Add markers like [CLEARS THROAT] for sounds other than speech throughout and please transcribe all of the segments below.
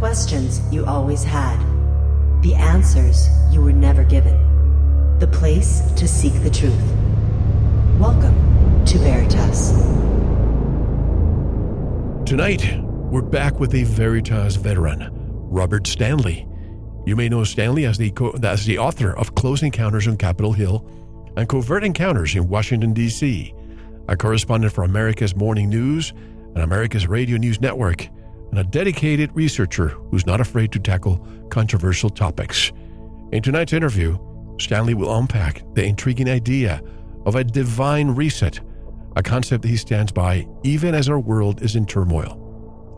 questions you always had, the answers you were never given, the place to seek the truth. Welcome to Veritas. Tonight, we're back with a Veritas veteran, Robert Stanley. You may know Stanley as the, co- as the author of Close Encounters on Capitol Hill and Covert Encounters in Washington, D.C., a correspondent for America's Morning News and America's Radio News Network, and a dedicated researcher who's not afraid to tackle controversial topics. In tonight's interview, Stanley will unpack the intriguing idea of a divine reset, a concept he stands by even as our world is in turmoil.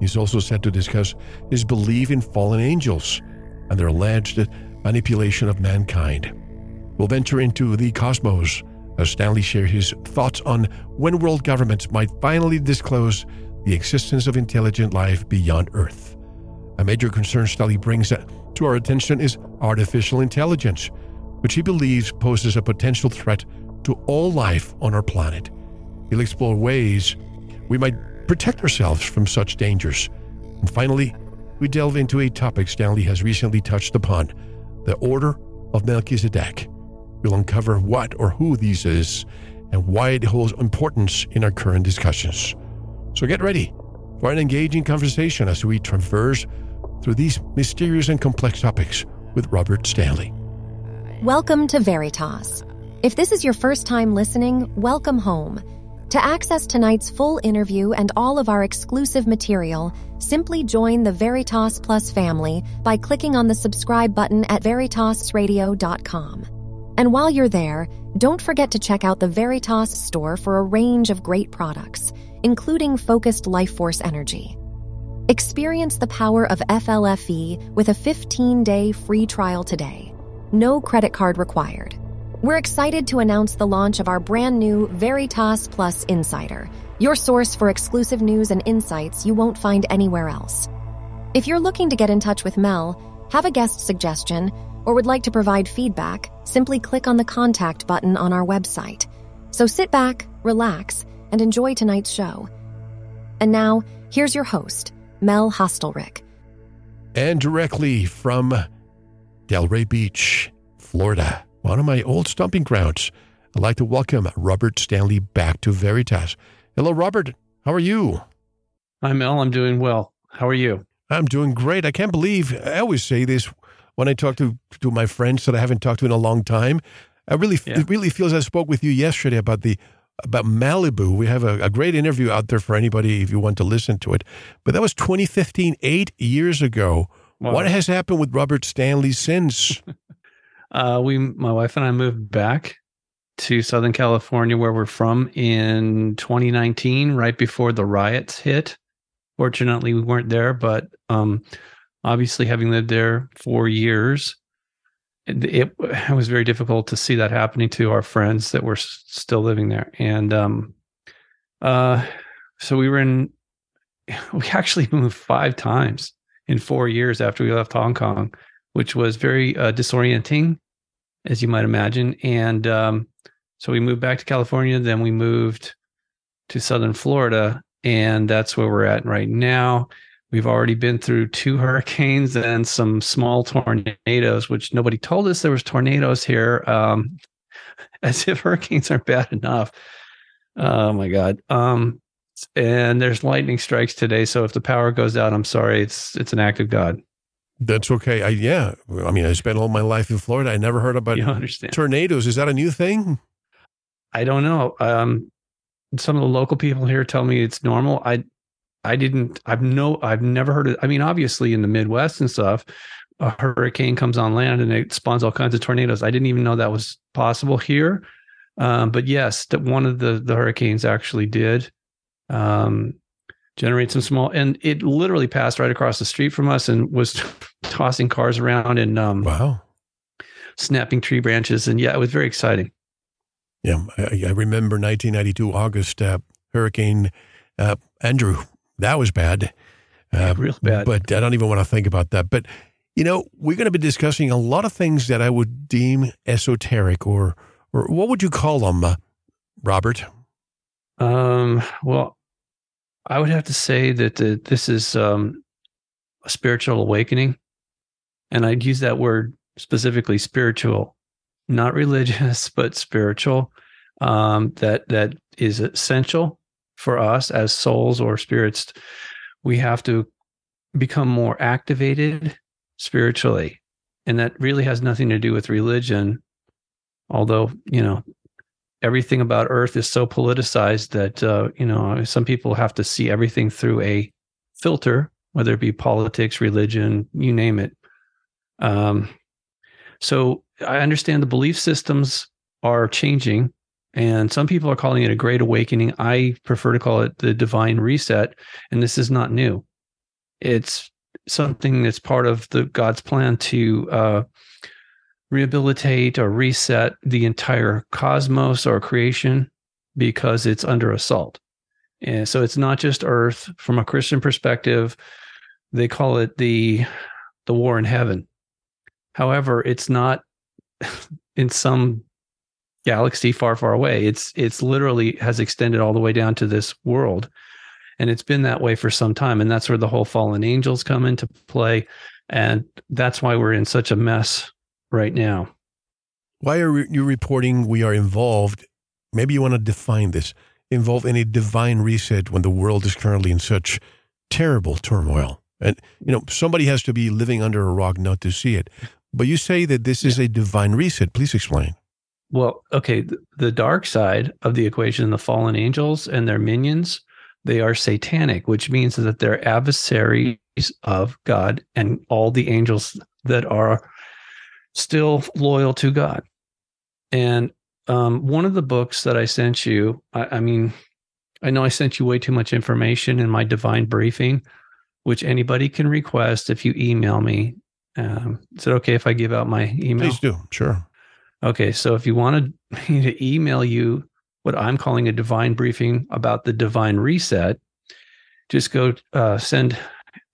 He's also set to discuss his belief in fallen angels and their alleged manipulation of mankind. We'll venture into the cosmos as Stanley shares his thoughts on when world governments might finally disclose the existence of intelligent life beyond Earth. A major concern Stanley brings to our attention is artificial intelligence, which he believes poses a potential threat to all life on our planet. He'll explore ways we might protect ourselves from such dangers. And finally, we delve into a topic Stanley has recently touched upon the Order of Melchizedek. We'll uncover what or who this is and why it holds importance in our current discussions. So get ready for an engaging conversation as we traverse through these mysterious and complex topics with Robert Stanley. Welcome to Veritas. If this is your first time listening, welcome home. To access tonight's full interview and all of our exclusive material, simply join the Veritas Plus family by clicking on the subscribe button at veritasradio.com. And while you're there, don't forget to check out the Veritas store for a range of great products, including focused life force energy. Experience the power of FLFE with a 15 day free trial today. No credit card required. We're excited to announce the launch of our brand new Veritas Plus Insider, your source for exclusive news and insights you won't find anywhere else. If you're looking to get in touch with Mel, have a guest suggestion, or would like to provide feedback, simply click on the contact button on our website. So sit back, relax, and enjoy tonight's show. And now, here's your host, Mel Hostelrick. And directly from Delray Beach, Florida, one of my old stomping grounds, I'd like to welcome Robert Stanley back to Veritas. Hello, Robert. How are you? Hi, Mel. I'm doing well. How are you? I'm doing great. I can't believe I always say this when I talk to, to my friends that I haven't talked to in a long time. I really, yeah. it really feels I spoke with you yesterday about the about Malibu. We have a, a, great interview out there for anybody if you want to listen to it. But that was 2015, eight years ago. Wow. What has happened with Robert Stanley since? [LAUGHS] uh, we, my wife and I, moved back to Southern California, where we're from, in 2019, right before the riots hit. Fortunately, we weren't there, but um, obviously, having lived there for years, it, it, was very difficult to see that happening to our friends that were still living there. And um, uh, so we were in, [LAUGHS] we actually moved five times in four years after we left Hong Kong, which was very uh, disorienting, as you might imagine. And um, so we moved back to California, then we moved to Southern Florida, and that's where we're at right now. We've already been through two [LAUGHS] hurricanes and some small tornadoes, which nobody told us there was tornadoes here. Um, [LAUGHS] as if hurricanes aren't bad enough. Oh my God. Um, and there's lightning strikes today. So if the power goes out, I'm sorry. It's it's an act of God. That's okay. I yeah. I mean, I spent all my life in Florida. I never heard about tornadoes. Is that a new thing? I don't know. Um, some of the local people here tell me it's normal. I I didn't. I've no. I've never heard of. I mean, obviously in the Midwest and stuff, a hurricane comes on land and it spawns all kinds of tornadoes. I didn't even know that was possible here. Um, but yes, that one of the the hurricanes actually did um, generate some small, and it literally passed right across the street from us and was [LAUGHS] tossing cars around and um, wow, snapping tree branches. And yeah, it was very exciting. Yeah, I, I remember 1992 August uh, Hurricane uh, Andrew that was bad. Uh, Real bad. But I don't even want to think about that. But, you know, we're going to be discussing a lot of things that I would deem esoteric or, or what would you call them, uh, Robert? Um, well, I would have to say that uh, this is um, a spiritual awakening. And I'd use that word specifically spiritual, not religious, [LAUGHS] but spiritual. Um, that that is essential for us as souls or spirits. We have to become more activated spiritually. And that really has nothing to do with religion. Although, you know, everything about earth is so politicized that, uh, you know, some people have to see everything through a filter, whether it be politics, religion, you name it. Um, so I understand the belief systems are changing, and some people are calling it a great awakening. I prefer to call it the divine reset, and this is not new. It's something that's part of the God's plan to uh, rehabilitate or reset the entire cosmos or creation because it's under assault. And so it's not just Earth. From a Christian perspective, they call it the the war in heaven. However, it's not [LAUGHS] in some galaxy far, far away. It's it's literally has extended all the way down to this world. And it's been that way for some time. And that's where the whole fallen angels come into play. And that's why we're in such a mess right now. Why are you reporting we are involved? Maybe you want to define this. Involved in a divine reset when the world is currently in such terrible turmoil. And you know somebody has to be living under a rock not to see it. But you say that this is a divine reset. Please explain well okay the dark side of the equation the fallen angels and their minions they are satanic, which means that they're adversaries of God and all the angels that are still loyal to God. And um, one of the books that I sent you, I, I, mean, I know I sent you way too much information in my divine briefing, which anybody can request if you email me. Um, is it okay if I give out my email? Please do. Sure. Okay. So if you wanted [LAUGHS] me to email you what I'm calling a divine briefing about the divine reset, just go uh, send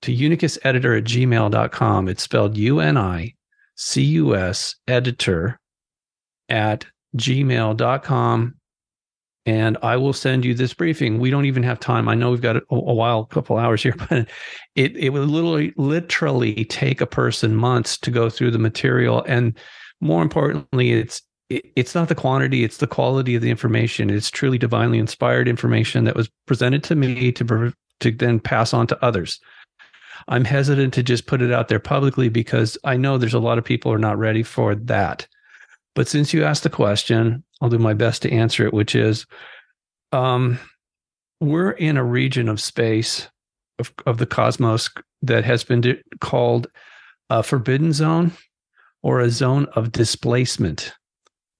to unicuseditor at gmail.com. It's spelled U N I C U S editor at gmail.com. And I will send you this briefing. We don't even have time. I know we've got a, a while, a couple hours here, [LAUGHS] but it, it would literally, literally take a person months to go through the material. And more importantly, it's it's not the quantity it's the quality of the information. It's truly divinely inspired information that was presented to me to to then pass on to others. I'm hesitant to just put it out there publicly because i know there's a lot of people are not ready for that. But since you asked the question i'll do my best to answer it which is um we're in a region of space of, of the cosmos that has been called a forbidden zone or a zone of displacement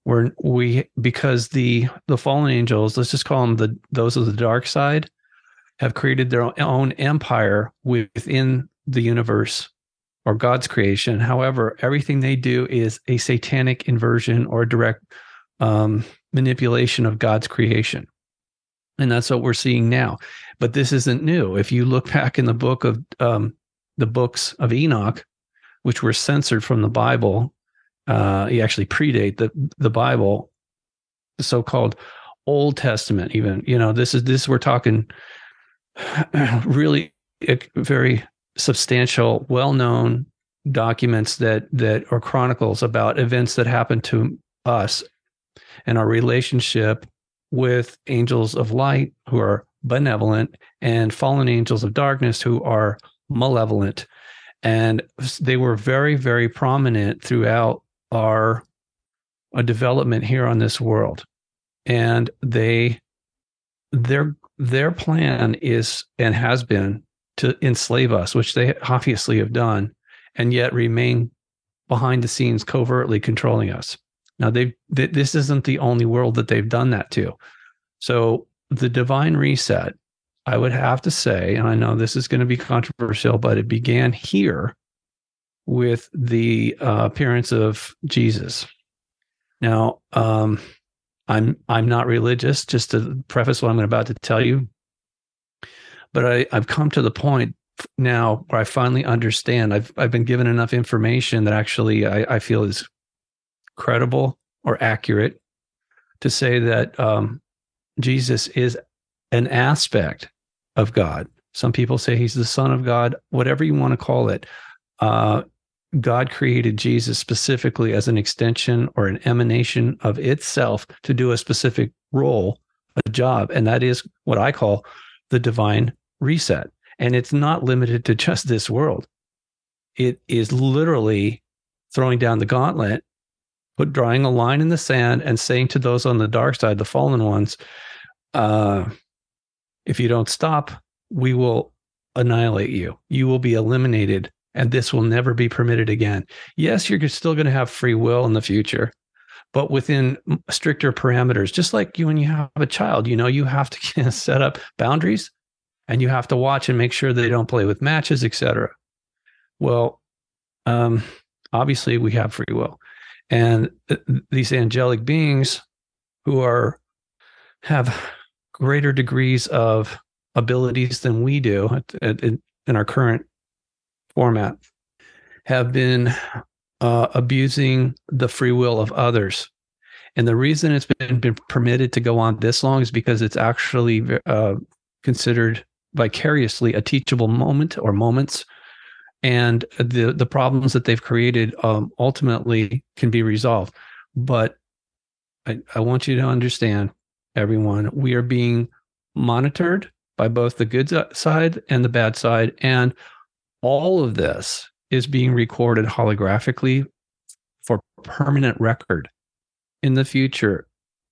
where we because the the fallen angels let's just call them the those of the dark side have created their own empire within the universe or god's creation. However everything they do is a satanic inversion or direct um, manipulation of god's creation. And that's what we're seeing now. But this isn't new. If you look back in the book of um, the books of enoch which were censored from the bible uh, he actually predate the the Bible, the so-called Old Testament. Even you know this is this we're talking [CLEARS THROAT] really very substantial, well-known documents that that are chronicles about events that happened to us and our relationship with angels of light who are benevolent and fallen angels of darkness who are malevolent and they were very very prominent throughout our, a development here on this world. And they their their plan is and has been to enslave us which they obviously have done and yet remain behind the scenes covertly controlling us. Now they th- this isn't the only world that they've done that to. So the divine reset i would have to say and i know this is going to be controversial but it began here with the uh, appearance of Jesus. Now, um, I'm I'm not religious. Just to preface what I'm about to tell you, but I, I've come to the point now where I finally understand. I've I've been given enough information that actually I, I feel is credible or accurate to say that um, Jesus is an aspect of God. Some people say he's the son of God, whatever you want to call it. Uh, God created Jesus specifically as an extension or an emanation of itself to do a specific role, a job. And that is what I call the divine reset. And it's not limited to just this world, it is literally throwing down the gauntlet, put drawing a line in the sand and saying to those on the dark side, the fallen ones, uh, if you don't stop, we will annihilate you. You will be eliminated and this will never be permitted again. Yes, you're still going to have free will in the future, but within stricter parameters. Just like you when you have a child, you know, you have to [LAUGHS] set up boundaries and you have to watch and make sure they don't play with matches, etc. Well, um, obviously we have free will, and th- these angelic beings who are have greater degrees of abilities than we do at, at, in our current format have been uh, abusing the free will of others. And the reason it's been, been permitted to go on this long is because it's actually uh, considered vicariously a teachable moment or moments. And the, the problems that they've created um, ultimately can be resolved. But I, I want you to understand, everyone, we are being monitored by both the good side and the bad side. And all of this is being recorded holographically for permanent record in the future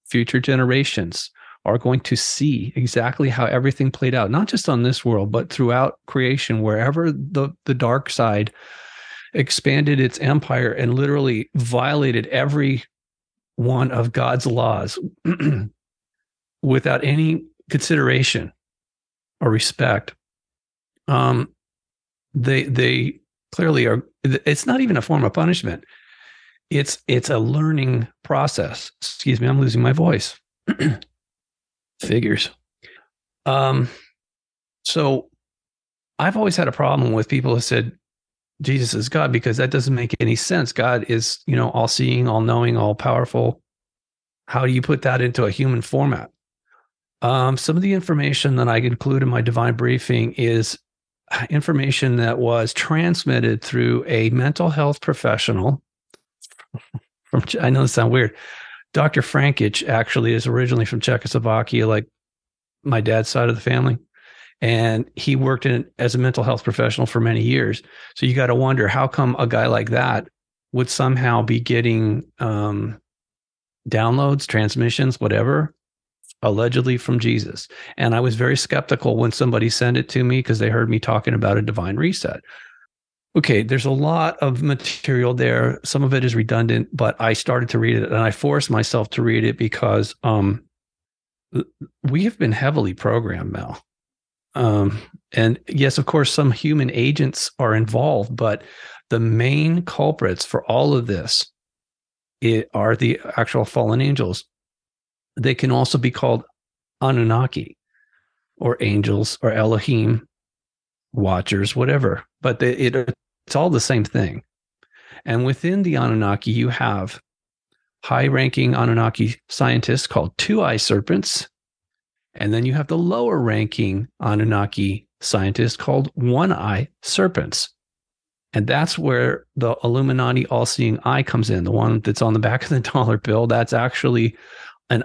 future generations are going to see exactly how everything played out not just on this world but throughout creation wherever the the dark side expanded its empire and literally violated every one of God's laws [CLEARS THROAT] without any consideration or respect um they they clearly are it's not even a form of punishment. It's it's a learning process. Excuse me i'm losing my voice. [CLEARS THROAT] Figures. Um so i've always had a problem with people who said jesus is god because that doesn't make any sense. God is you know all seeing all knowing all powerful how do you put that into a human format um, some of the information that I include in my divine briefing is information that was transmitted through a mental health professional [LAUGHS] from I know this sounds weird. Dr. Frankich actually is originally from Czechoslovakia, like my dad's side of the family. And he worked in as a mental health professional for many years. So you got to wonder how come a guy like that would somehow be getting um, downloads, transmissions, whatever, allegedly from Jesus. And I was very skeptical when somebody sent it to me because they heard me talking about a divine reset. Okay, there's a lot of material there. Some of it is redundant, but I started to read it and I forced myself to read it because um, we have been heavily programmed, Mel. Um, and yes, of course, some human agents are involved, but the main culprits for all of this are the actual fallen angels they can also be called Anunnaki or angels or Elohim, watchers, whatever. But they, it, it's all the same thing. And within the Anunnaki, you have high ranking Anunnaki scientists called two eye serpents. And then you have the lower ranking Anunnaki scientists called one eye serpents. And that's where the Illuminati all seeing eye comes in, the one that's on the back of the [LAUGHS] dollar bill. That's actually an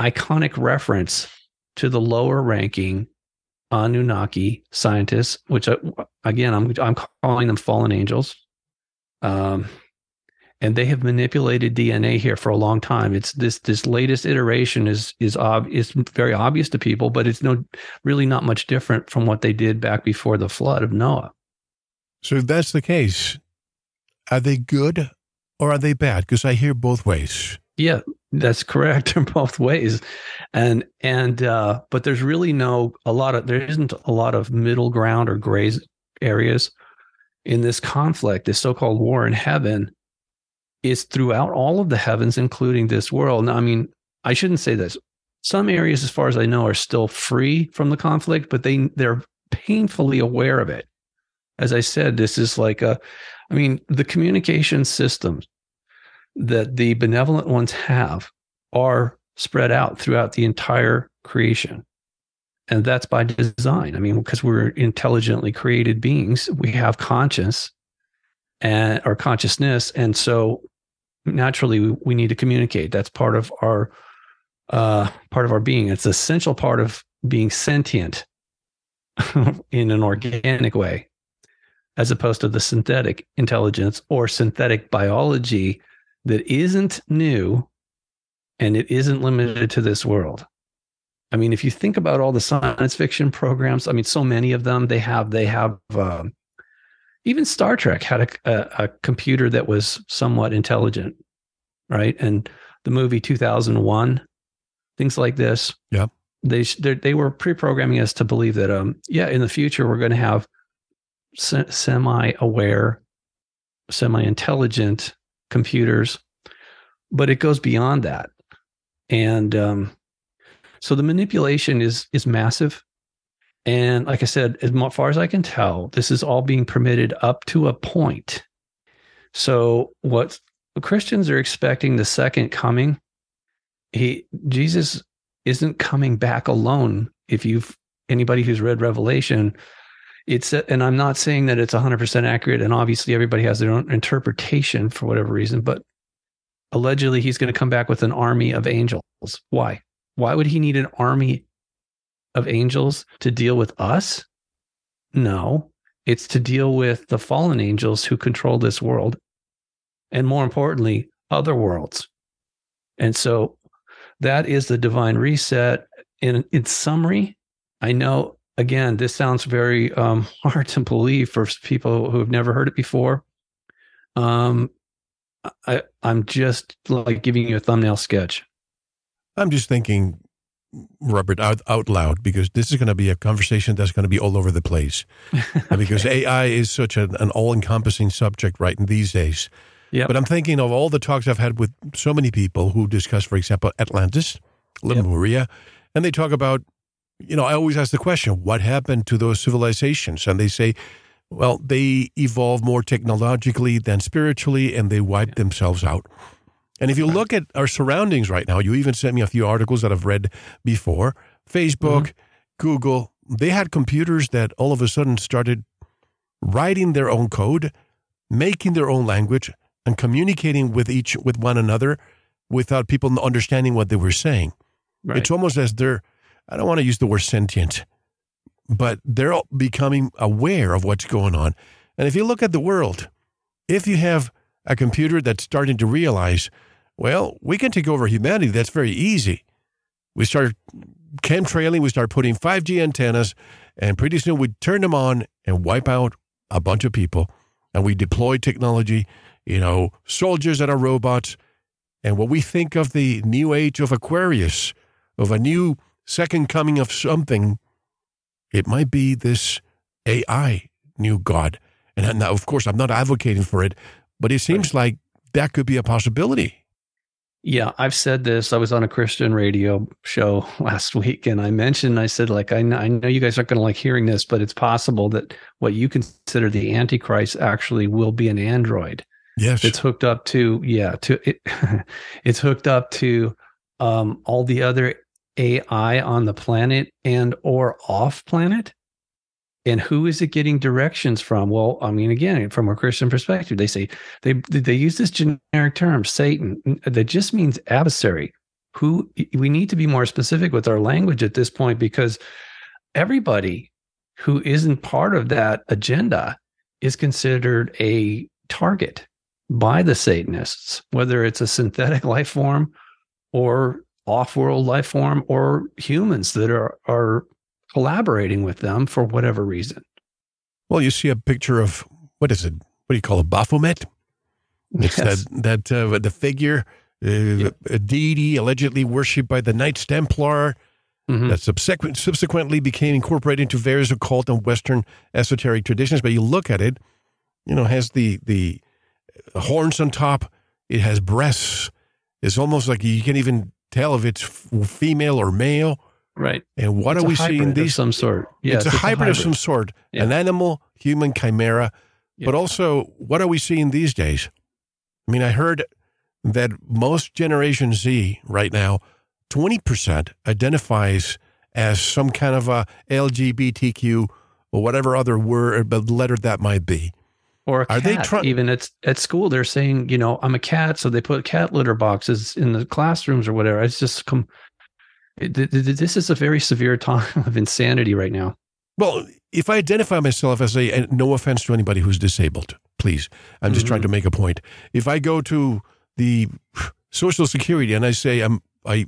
iconic reference to the lower ranking Anunnaki scientists, which uh, again I'm I'm calling them fallen angels. Um, and they have manipulated DNA here for a long time. It's this this latest iteration is is ob- is very obvious to people, but it's no really not much different from what they did back before the flood of Noah. So if that's the case, are they good or are they bad? Because I hear both ways. Yeah, that's correct [LAUGHS] in both ways. And and uh but there's really no a lot of there isn't a lot of middle ground or gray areas in this conflict, this so-called war in heaven is throughout all of the heavens including this world. Now I mean, I shouldn't say this. Some areas as far as I know are still free from the conflict, but they they're painfully aware of it. As I said, this is like a I mean, the communication systems that the benevolent ones have are spread out throughout the entire creation. and that's by design. I mean, because we're intelligently created beings, we have conscience and our consciousness, and so naturally we, need to communicate. That's part of our uh, part of our being. It's an essential part of being sentient [LAUGHS] in an organic way, as opposed to the synthetic intelligence or synthetic biology that isn't new and it isn't limited to this world. I mean, if you think about all the science fiction programs, I mean, so many of them they have they have uh, even Star Trek had a, a, a, computer that was somewhat intelligent, right? And the movie 2001, things like this. Yeah, they they were pre-programming us to believe that um yeah in the future we're going to have se- semi-aware, semi-intelligent computers, but it goes beyond that, and um, so the manipulation is is massive. And like I said, as far as I can tell, this is all being permitted up to a point. So what Christians are expecting the second coming, he Jesus isn't coming back alone. If you've anybody who's read Revelation, it's and I'm not saying that it's 100% accurate and obviously everybody has their own interpretation for whatever reason, but allegedly he's going to come back with an army of angels. Why? Why would he need an army of angels to deal with us? No, it's to deal with the fallen angels who control this world. And more importantly, other worlds. And so that is the divine reset. In, in summary, I know, again, this sounds very um, [LAUGHS] hard to believe for people who have never heard it before. Um, I, I'm just like giving you a thumbnail sketch. I'm just thinking, Robert, out, out loud, because this is going to be a conversation that's going to be all over the place. [LAUGHS] because AI is such an, an all encompassing subject right in these days. Yeah. But I'm thinking of all the talks I've had with so many people who discuss, for example, Atlantis, Lemuria, yep. and they talk about, you know, I always ask the question, what happened to those civilizations? And they say, well, they evolved more technologically than spiritually, and they wiped themselves out. And if you look at our surroundings right now, you even sent me a few articles that I've read before Facebook, mm-hmm. Google, they had computers that all of a sudden started writing their own code, making their own language, and communicating with each with one another without people understanding what they were saying. Right. It's almost as they're I don't want to use the word sentient, but they're becoming aware of what's going on. And if you look at the world, if you have a computer that's starting to realize well, we can take over humanity. That's very easy. We start chemtrailing, we start putting 5G antennas, and pretty soon we turn them on and wipe out a bunch of people. And we deploy technology, you know, soldiers that are robots. And what we think of the new age of Aquarius, of a new second coming of something, it might be this AI new God. And now, of course, I'm not advocating for it, but it seems like that could be a possibility. Yeah, I've said this. I was on a Christian radio show [LAUGHS] last week and I mentioned, I said, like, I know, I know you guys aren't going to like hearing this, but it's possible that what you consider the Antichrist actually will be an android. Yes. It's hooked up to, yeah, to it, [LAUGHS] it's hooked up to um, all the other AI on the planet and or off planet? And who is it getting directions from? Well i mean again from a christian perspective they say they they use this generic term satan. That just means adversary. Who we need to be more specific with our language at this point because everybody who isn't part of that agenda is considered a target by the satanists whether it's a synthetic [LAUGHS] life form or off-world life form or humans that are are collaborating with them for whatever reason. Well, you see a picture of what is it? What do you call a Baphomet? It's yes. that that uh, the figure, uh, yeah. a deity allegedly worshipped by the Knights Templar. Mm-hmm. That subsequent, subsequently became incorporated into various occult and Western esoteric traditions. But you look at it, you know, has the the horns on top. It has breasts. It's almost like you can't even tell if it's female or male. Right. And what it's are we seeing these? some sort. Yeah, it's, it's a, hybrid a, hybrid of some sort, yeah. an animal human chimera. Yeah. But also, what are we seeing these days? I mean, I heard that most Generation Z right now, 20% identifies as some kind of a LGBTQ or whatever other word, uh, letter that might be. Or a cat. Are they trying? Even at at school, they're saying, you know, I'm a cat, so they put cat litter boxes in the classrooms or whatever. It's just come. this is a very severe time [LAUGHS] of insanity right now. Well, if I identify myself as a, no offense to anybody who's disabled, please, I'm just mm-hmm. trying to make a point. If I go to the Social Security and I say I'm I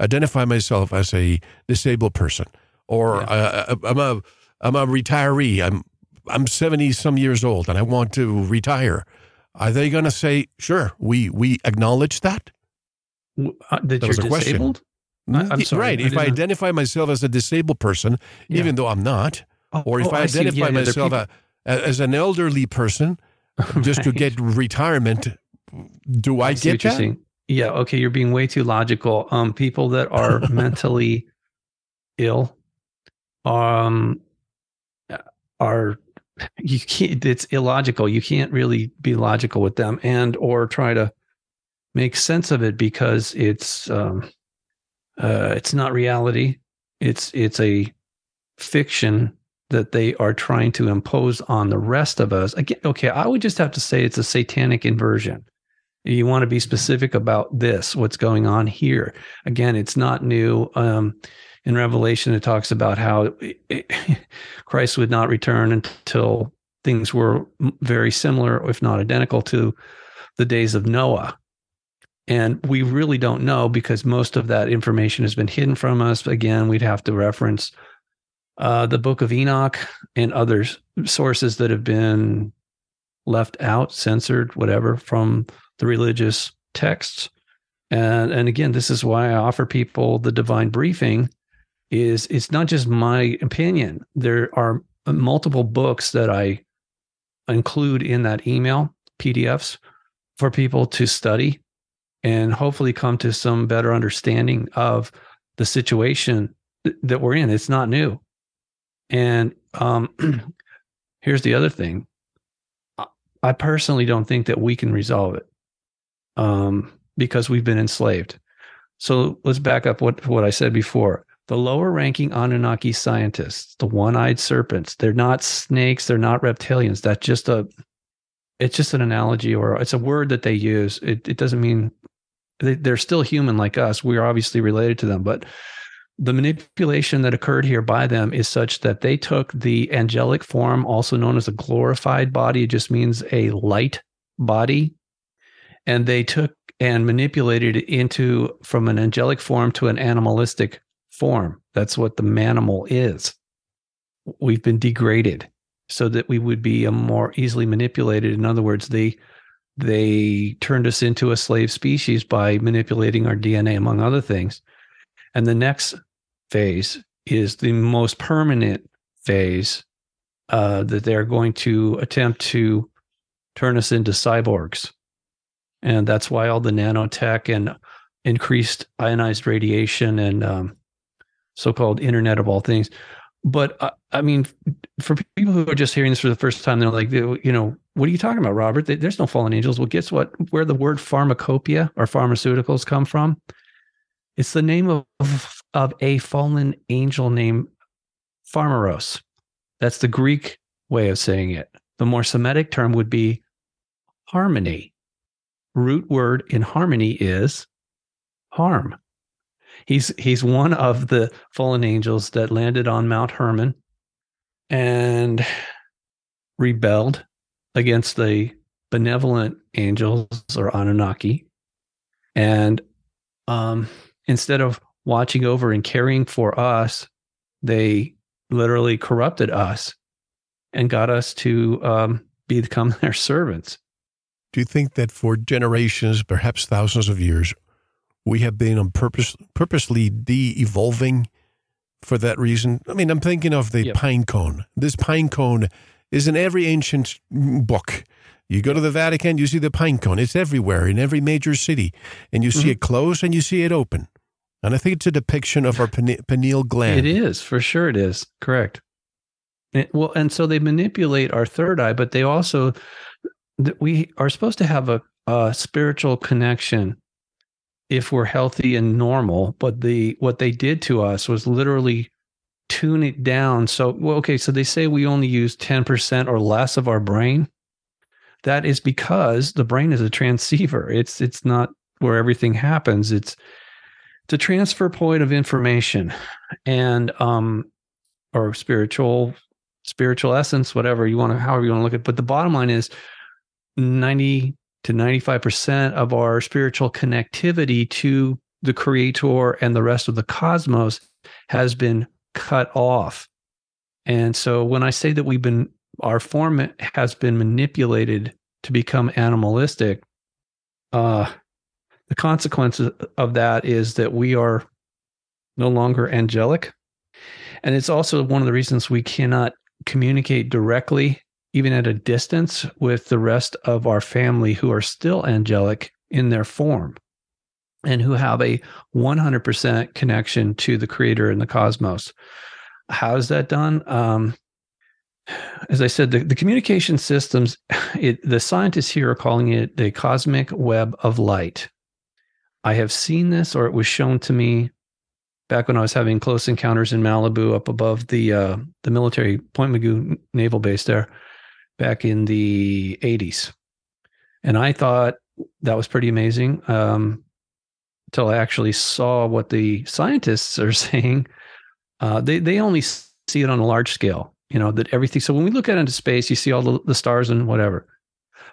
identify myself as a disabled person, or yeah. uh, I'm a I'm a retiree. I'm I'm 70 some years old and I want to retire. Are they going to say, sure, we, we acknowledge that? Uh, that, that was a disabled? question. I, am sorry. Right. I if I identify myself as a disabled person, yeah. even though I'm not, oh, or if oh, I identify yeah, myself as an elderly person right. [LAUGHS] just to get retirement, do I, I get that? Yeah. Okay. You're being way too logical. Um, people that are [LAUGHS] mentally ill, um, are you can't it's illogical. You can't really be logical with them and or try to make sense of it because it's um uh it's not reality. It's it's a fiction that they are trying to impose on the rest of us. Again okay i would just have to say it's a satanic inversion. You want to be specific about this what's going on here. Again it's not new. Um in Revelation, it talks about how [LAUGHS] Christ would not return until things were very similar, if not identical, to the days of Noah. And we really don't know because most of that information has been hidden from us. Again, we'd have to reference uh, the book of Enoch and other sources that have been left out, censored, whatever, from the religious texts. And, and again, this is why I offer people the divine briefing is it's not just my opinion. There are multiple books that I include in that email PDFs for people to study and hopefully come to some better understanding of the situation th- that we're in. It's not new. And um, [CLEARS THROAT] here's the other thing I personally don't think that we can resolve it um, because we've been enslaved. So let's back up what, what I said before the lower ranking Anunnaki scientists, the one eyed serpents, they're not snakes, they're not reptilians. That's just a, it's just an analogy or it's a word that they use. It, it doesn't mean they, they're still human like us. We're obviously related to them, but the manipulation that occurred here by them is such that they took the angelic form, also known as a glorified body, it just means a light body, and they took and manipulated it into from an angelic form to an animalistic form. That's what the manimal is. We've been degraded so that we would be a more easily manipulated. In other words, they they turned us into a slave species by manipulating our DNA, among other things. And the next phase is the most permanent phase uh, that they're going to attempt to turn us into cyborgs. And that's why all the nanotech and increased ionized radiation and um, so-called internet of all things. But uh, i mean for people who are just hearing this for the first time they're like you know what are you talking about robert? There's no fallen angels. Well guess what? Where the word pharmacopoeia or pharmaceuticals come from? It's the name of of a fallen angel named pharmeros that's the greek way of saying it. The more semitic term would be harmony. Root word in harmony is harm He's he's one of the fallen angels that landed on Mount Hermon and rebelled against the benevolent angels or Anunnaki. And um, instead of watching over and caring for us, they literally corrupted us and got us to um, become [LAUGHS] their servants. Do you think that for generations, perhaps thousands of years, we have been on purpose purposely de-evolving for that reason. I mean, I'm thinking of the yep. pine cone. This pine cone is in every ancient book. You go to the Vatican, you see the pine cone. It's everywhere in every major city, and you see mm-hmm. it closed and you see it open. And I think it's a depiction of our [SIGHS] pineal gland. It is for sure. It is correct. It, well, and so they manipulate our third eye, but they also we are supposed to have a, a spiritual connection if we're healthy and normal. But the what they did to us was literally tune it down. So, well, okay, so they say we only use 10% or less of our brain. That is because the brain is a transceiver. It's it's not where everything happens. It's it's a transfer point of information and um or spiritual spiritual essence, whatever you want to however you want to look at. It. But the bottom line is 90 to 95% of our spiritual connectivity to the creator and the rest of the cosmos has been cut off. And so when I say that we've been, our form has been manipulated to become animalistic, uh, the consequence of that is that we are no longer angelic. And it's also one of the reasons we cannot communicate directly, even at a distance, with the rest of our family who are still angelic in their form and who have a 100% connection to the creator and the cosmos. How is that done? Um, as I said, the, the communication systems, [SIGHS] it, the scientists here are calling it the cosmic web of light. I have seen this, or it was shown to me back when I was having close encounters in Malibu, up above the uh, the military Point Mugu naval base there, back in the '80s, and I thought that was pretty amazing. Um, until I actually saw what the scientists are [LAUGHS] saying. Uh, they they only see it on a large scale, you know, that everything. So when we look out into space, you see all the, the stars and whatever,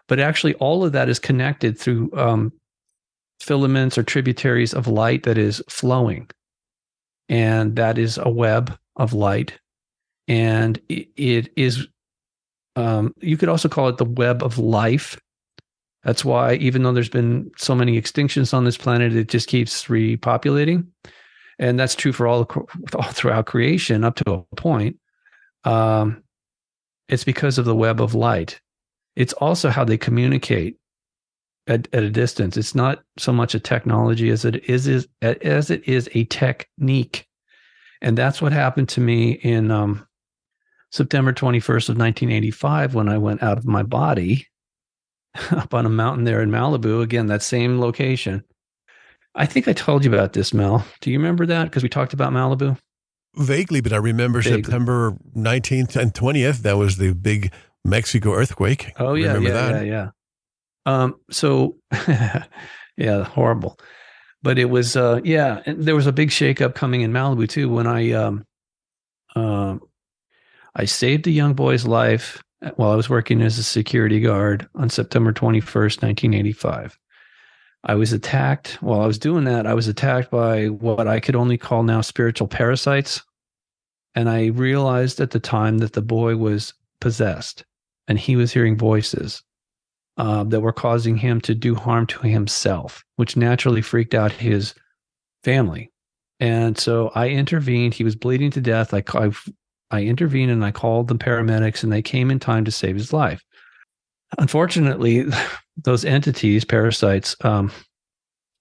but actually all of that is connected through um, filaments or tributaries of light that is flowing, and that is a web of light, and it, it is. Um, you could also call it the web of life that's why, even though there's been so many extinctions on this planet, it just keeps repopulating, and that's true for all, [LAUGHS] all throughout creation up to a point. Um, it's because of the web of light. It's also how they communicate at, at a distance. It's not so much a technology as it is, is as it is a technique, and that's what happened to me in um, September 21st of 1985 when I went out of my body [LAUGHS] up on a mountain there in Malibu. Again, that same location. I think I told you about this, Mel. Do you remember that? Because we talked about Malibu. Vaguely, but I remember Vaguely. September 19th and 20th. That was the big Mexico earthquake. Oh, yeah. Remember yeah, that? yeah, yeah. Um, so, [LAUGHS] yeah, horrible. But it was, uh, yeah, and there was a big shakeup coming in Malibu too when I, um, uh, I saved a young boy's life while I was working as a security guard on September 21st, 1985. I was attacked. While I was doing that, I was attacked by what I could only call now spiritual parasites. And I realized at the time that the boy was possessed and he was hearing voices uh, that were causing him to do harm to himself, which naturally freaked out his family. And so I intervened. He was bleeding to death. I, I I intervened and I called the paramedics and they came in time to save his life. Unfortunately, [LAUGHS] those entities, parasites, um,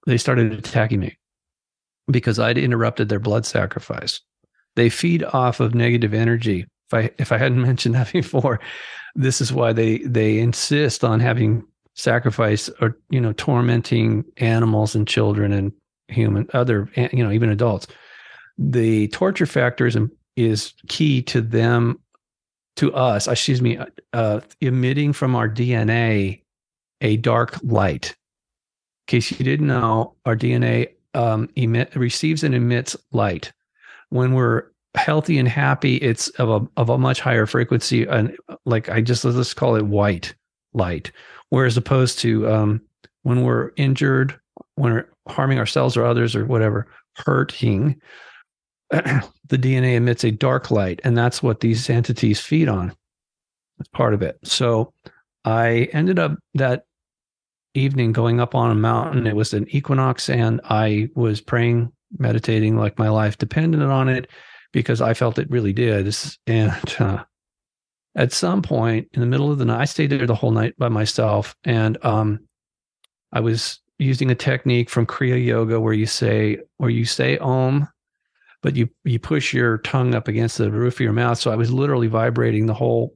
they started attacking me because I'd interrupted their blood sacrifice. They feed off of negative energy. If I if I hadn't [LAUGHS] mentioned that before, this is why they they insist on having sacrifice or you know tormenting animals and children and human other you know even adults. The torture factors and is key to them, to us, excuse me, uh, emitting from our DNA a dark light. In case you didn't know, our DNA um, emit, receives and emits light. When we're healthy and happy, it's of a of a much higher frequency, and like I just let's call it white light. Whereas opposed to um, when we're injured, when we're harming ourselves or others or whatever, hurting, the DNA emits a dark light, and that's what these entities feed on. That's part of it. So I ended up that evening going up on a mountain. It was an equinox, and I was praying, meditating like my life depended on it because I felt it really did. And uh, at some point in the middle of the night, I stayed there the whole night by myself, and um, I was using a technique from Kriya Yoga where you say where you say Om but you you push your tongue up against the roof of your mouth. So I was literally vibrating the whole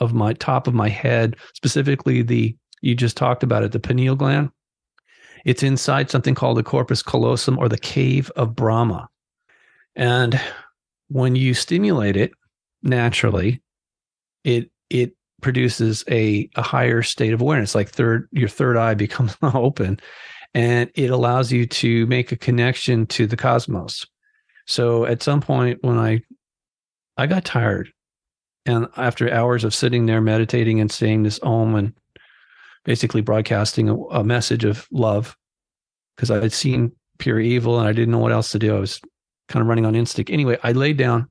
of my top of my head, specifically the you just talked about it, the pineal gland. It's inside something called the corpus callosum or the cave of Brahma. And when you stimulate it naturally, it it produces a, a higher state of awareness, like third your third eye [LAUGHS] becomes open and it allows you to make a connection to the cosmos. So at some point when I I got tired and after hours of sitting there meditating and saying this om and basically broadcasting a, a message of love because I had seen pure evil and I didn't know what else to do. I was kind of running on instinct. Anyway, I laid down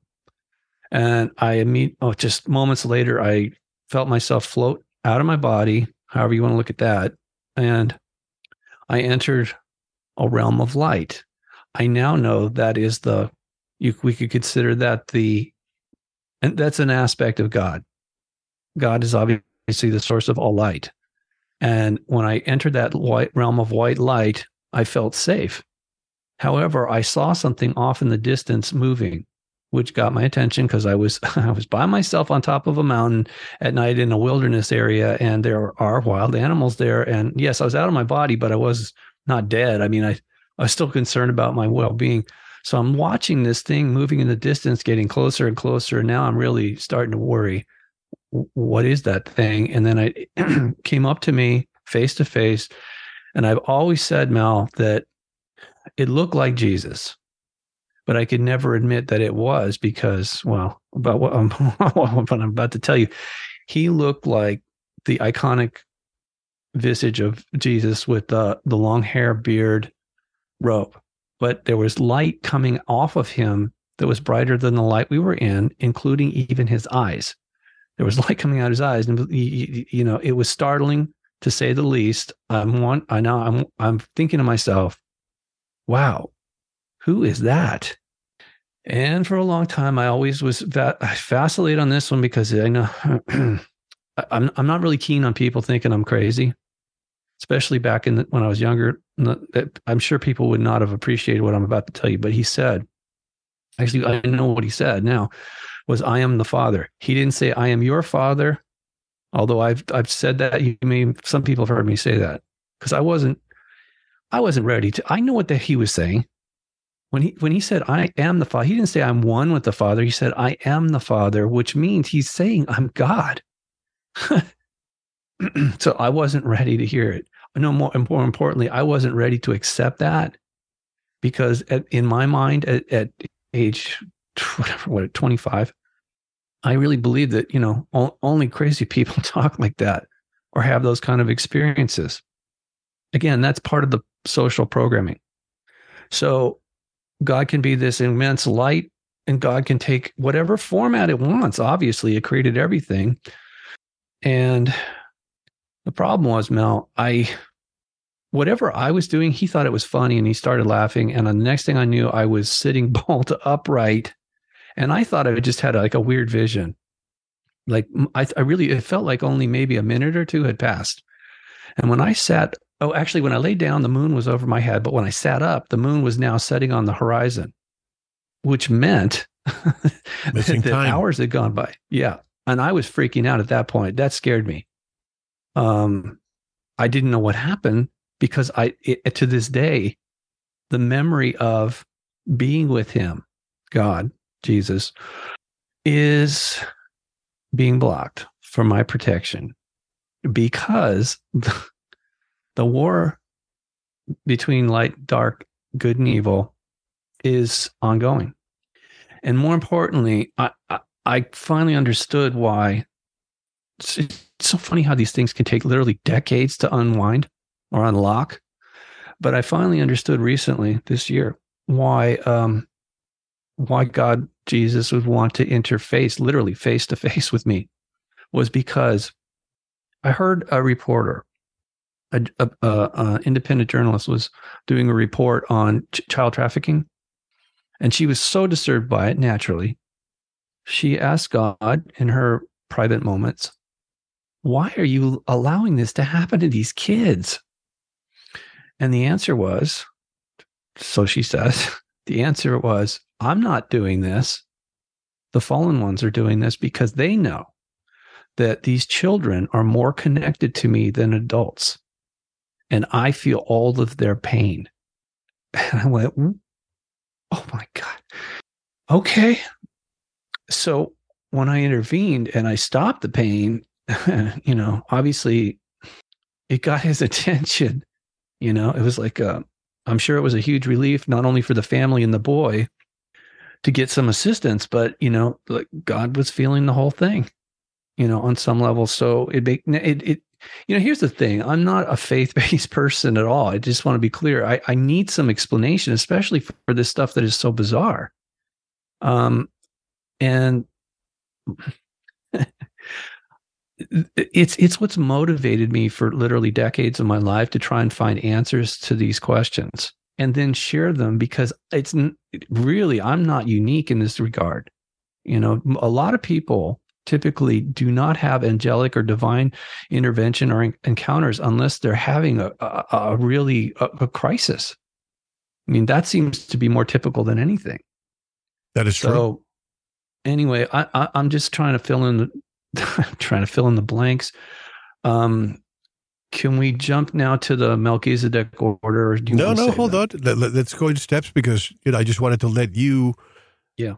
and I meet oh just moments later I felt myself float out of my body, however you want to look at that, and I entered a realm of light. I now know that is the you we could consider that the and that's an aspect of God. God is obviously the source of all light. And when I entered that white realm of white light, I felt safe. However, I saw something off in the distance moving, which got my attention because I was [LAUGHS] I was by myself on top of a mountain at night in a wilderness area, and there are wild animals there. And yes, I was out of my body, but I was not dead. I mean, I, I was still concerned about my well being. So I'm watching this thing moving in the distance, getting closer and closer. And now I'm really starting to worry what is that thing? And then I [CLEARS THROAT] came up to me face to face. And I've always said, Mel, that it looked like Jesus, but I could never admit that it was because, well, about what I'm, [LAUGHS] what I'm about to tell you, he looked like the iconic visage of Jesus with the, the long hair, beard, robe. But there was light coming off of him that was brighter than the light we were in, including even his eyes there was [LAUGHS] light coming out of his eyes, and you, know it was startling to say the least. I'm one. I know. I'm. I'm thinking to myself, "Wow, who is that?" And for a long time, I always was va- fascinated on this one because I know [CLEARS THROAT] I'm. I'm not really keen on people thinking I'm crazy, especially back in the, when I was younger. I'm sure people would not have appreciated what I'm about to tell you, but he said, actually, I know what he said now was I am the Father. He didn't say I am your Father, although I've I've said that. You may some people have heard me say that because I wasn't I wasn't ready to. I know what that he was saying when he when he said I am the Father. He didn't say I'm one with the Father. He said I am the Father, which means he's saying I'm God. [LAUGHS] so I wasn't ready to hear it. No more, and more importantly, I wasn't ready to accept that because at, in my mind, at, at age [LAUGHS] whatever, what, 25. I really believe that, you know, only crazy [LAUGHS] people [LAUGHS] talk like that or have those kind of experiences. Again, that's part of the social programming. So God can be this immense light and God can take whatever format it wants. Obviously, it created everything. And the problem was, Mel, I, whatever I was doing, he thought it was funny and he started laughing. And the next thing I knew, I was sitting [LAUGHS] bolt upright and I thought I just had like a weird vision. Like I, I really, it felt like only maybe a minute or two had passed. And when I sat, oh, actually, when I laid down, the moon was over my head. But when I sat up, the moon was now setting on the horizon, which meant [LAUGHS] that time. hours had gone by. Yeah. And I was freaking out at that point. That scared me. Um, I didn't know what happened because I, it, to this day, the memory of being with him, God, Jesus, is being blocked for my protection because [LAUGHS] the, war between light, dark, good, and evil is ongoing. And more importantly, I, I, I finally understood why. It's, so funny how these things can take literally decades to unwind or unlock. But I finally understood recently this year why um, why God Jesus would want to interface, literally face to face with me, was because I heard a reporter, a, a, a independent journalist, was doing a report on ch- child trafficking, and she was so disturbed by it. Naturally, she asked God in her private moments, "Why are you allowing this to happen to these kids?" And the answer was, so she says, [LAUGHS] the answer was, I'm not doing this. The fallen ones are doing this because they know that these children are more connected to me than adults. and I feel all of their pain. [LAUGHS] And I went, oh my God. Okay. So when I intervened and I stopped the pain, [LAUGHS] you know, obviously it got his [LAUGHS] attention. You know, it was like, a, uh, I'm sure it was a huge relief, not only for the family and the boy to get some assistance, but, you know, like God was feeling the whole thing, you know, on some level. So it, it, it, you know, here's the thing I'm not a faith based [LAUGHS] person at all. I just want to be clear. I, I need some explanation, especially for this stuff that is so bizarre. Um, and it's it's what's motivated me for literally decades of my life to try and find answers to these questions and then share them because it's really I'm not unique in this regard. You know, a lot of people typically do not have angelic or divine intervention or encounters unless they're having a, a, a really a, a, crisis. I mean, that seems to be more typical than anything. That is true. so, true. Anyway, I, I, I'm just trying to fill in [LAUGHS] trying to fill in the blanks. Um, can we jump now to the Melchizedek order? no, no, hold that? on. Let, us go in steps because you know, I just wanted to let you, yeah,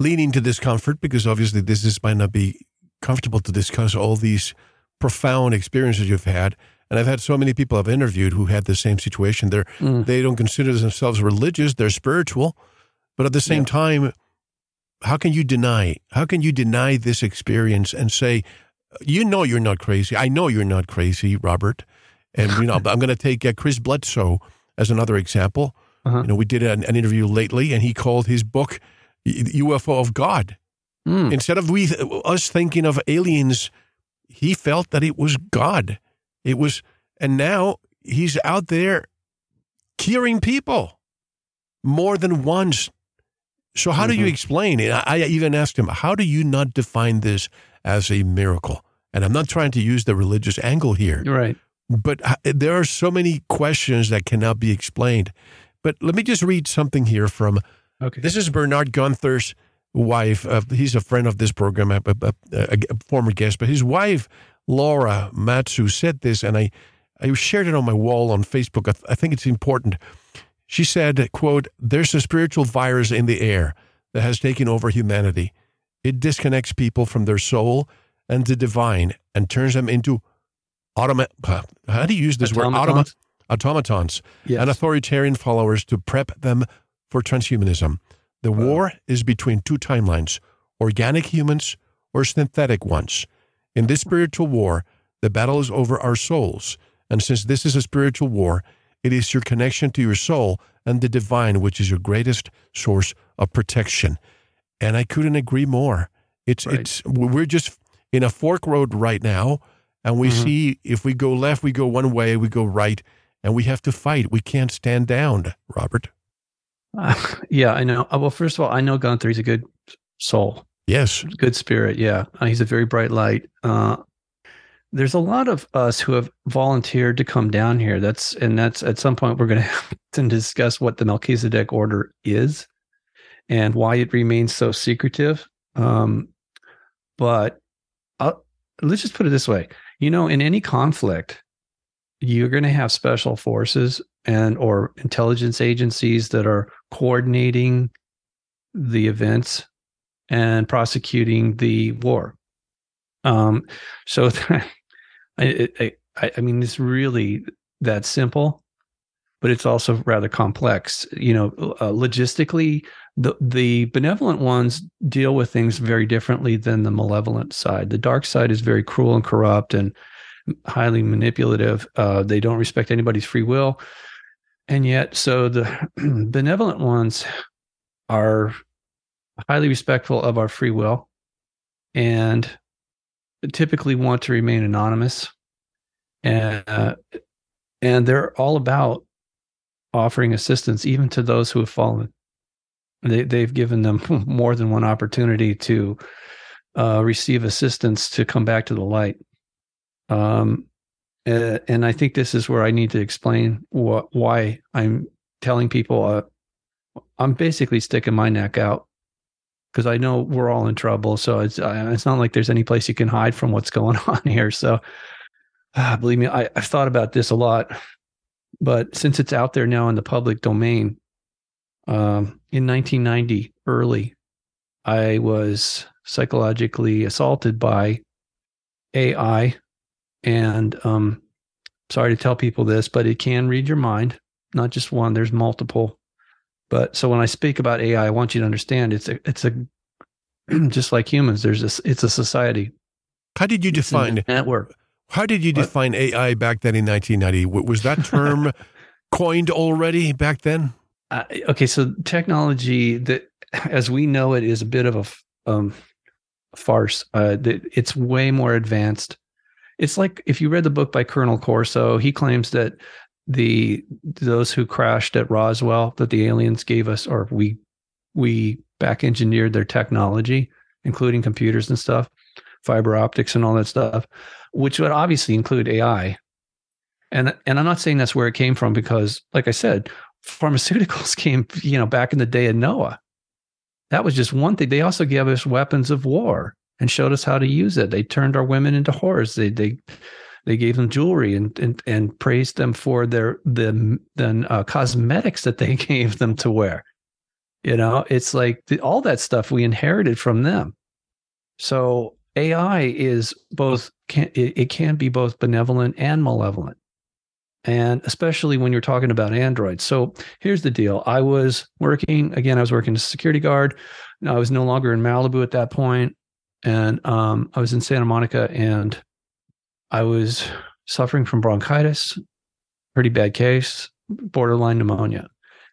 lean into this comfort because obviously this is might not be comfortable to discuss all these profound experiences you've had. And I've had so many people I've interviewed who had the same situation. They're mm. they don't consider themselves religious; they're spiritual, but at the same yeah. time, how can you deny? How can you deny this experience and say, you know, you're not crazy. I know you're not crazy, Robert. And you know, [LAUGHS] I'm going to take uh, Chris Bledsoe as another example. Uh-huh. You know, we did an, an, interview lately, and he called his book "UFO of God." Mm. Instead of we us thinking of aliens, he felt that it was God. It was, and now he's out there curing people more than once so, how mm-hmm. do you mm-hmm. explain it? I even asked him, how do you not define this as a miracle? And I'm not trying to use the religious angle here. Right. But there are so many questions that cannot be explained. But let me just read something here from. Okay. This is Bernhard Guenther's wife. Uh, he's a friend of this program, a, a, a, a, former guest. But his wife, Laura Matsue, said this, and I, I shared it on my wall on Facebook. I, I think it's important. She said, quote, There's a spiritual virus in the air that has taken over humanity. It disconnects people from their soul and the divine and turns them into automat. How do you use this automatons? word? Automat- automatons yes. and authoritarian followers to prep them for transhumanism. The wow. war is between two timelines organic humans or synthetic ones. In this spiritual war, the battle is over our souls. And since this is a spiritual war, it is your connection to your soul and the divine, which is your greatest source of protection. And I couldn't agree more. It's right. it's we're just in a fork road right now, and we mm-hmm. see if we go left, we go one way, we go right, and we have to fight. We can't stand down, Robert. Uh, [LAUGHS] yeah, I know. Uh, well, first of all, I know Guenther. He's a good soul. Yes, good spirit. Yeah, uh, he's a very bright light. Uh, there's a lot of us who have volunteered to come down here. That's and that's at some point we're going [LAUGHS] to have to discuss what the Melchizedek order is and why it remains so secretive. Um, but I'll, let's just put it this way: you know, in any conflict, you're going to have special forces and or intelligence agencies that are coordinating the events and prosecuting the war. Um, so [LAUGHS] I, I, I mean, it's really that simple, but it's also rather complex. You know, uh, logistically, the the benevolent ones deal with things very differently than the malevolent side. The dark side is very cruel and corrupt and highly manipulative. Uh, they don't respect anybody's free will, and yet, so the [CLEARS THROAT] benevolent ones are highly respectful of our free will and typically want to remain anonymous, and uh, and they're all about offering assistance even to those who have fallen. They they've given them [LAUGHS] more than one opportunity to uh, receive assistance to come back to the light. Um, and I think this is where I need to explain why I'm telling people uh, I'm basically sticking my neck out because I know we're all in trouble. So it's uh, it's not like there's any place you can hide from what's going [LAUGHS] on here. So uh, believe me, I, I've thought about this a lot. but since it's out there now in the public domain, um, in 1990, early, I was psychologically assaulted by AI. And um, sorry to tell people this, but it can read your mind, not just one, there's multiple. But so when I speak about AI, I want you to understand it's a, it's a, [CLEARS THROAT] just like humans, there's a, it's a society. How did you define network? How did you define? AI back then in 1990? Was that [LAUGHS] term coined already back then? Uh, okay, so technology that, as we know it, is a bit of a um, farce. Uh, it's way more advanced. It's like if you read the book by Colonel Corso, he claims that the those who crashed at Roswell, that the aliens gave us, or we we back engineered their technology, including computers and stuff, fiber optics and all that stuff, which would obviously include AI. And and I'm not saying that's where it came from because, like I said, pharmaceuticals [LAUGHS] came, you know, back in the day of Noah. That was just one thing. They also gave us weapons of war and showed us how to use it. They turned our women into whores. They they they gave them jewelry and and, and praised them for their the the uh, cosmetics that they [LAUGHS] gave them to wear. You know, it's like the, all that stuff we inherited from them. So AI is both can it, it can be both benevolent and malevolent and especially when you're talking about Android. So here's the deal: I was working again. I was working as a security guard. Now I was no longer in Malibu at that point, and um, I was in Santa Monica, and I was suffering from bronchitis, pretty bad case, borderline pneumonia,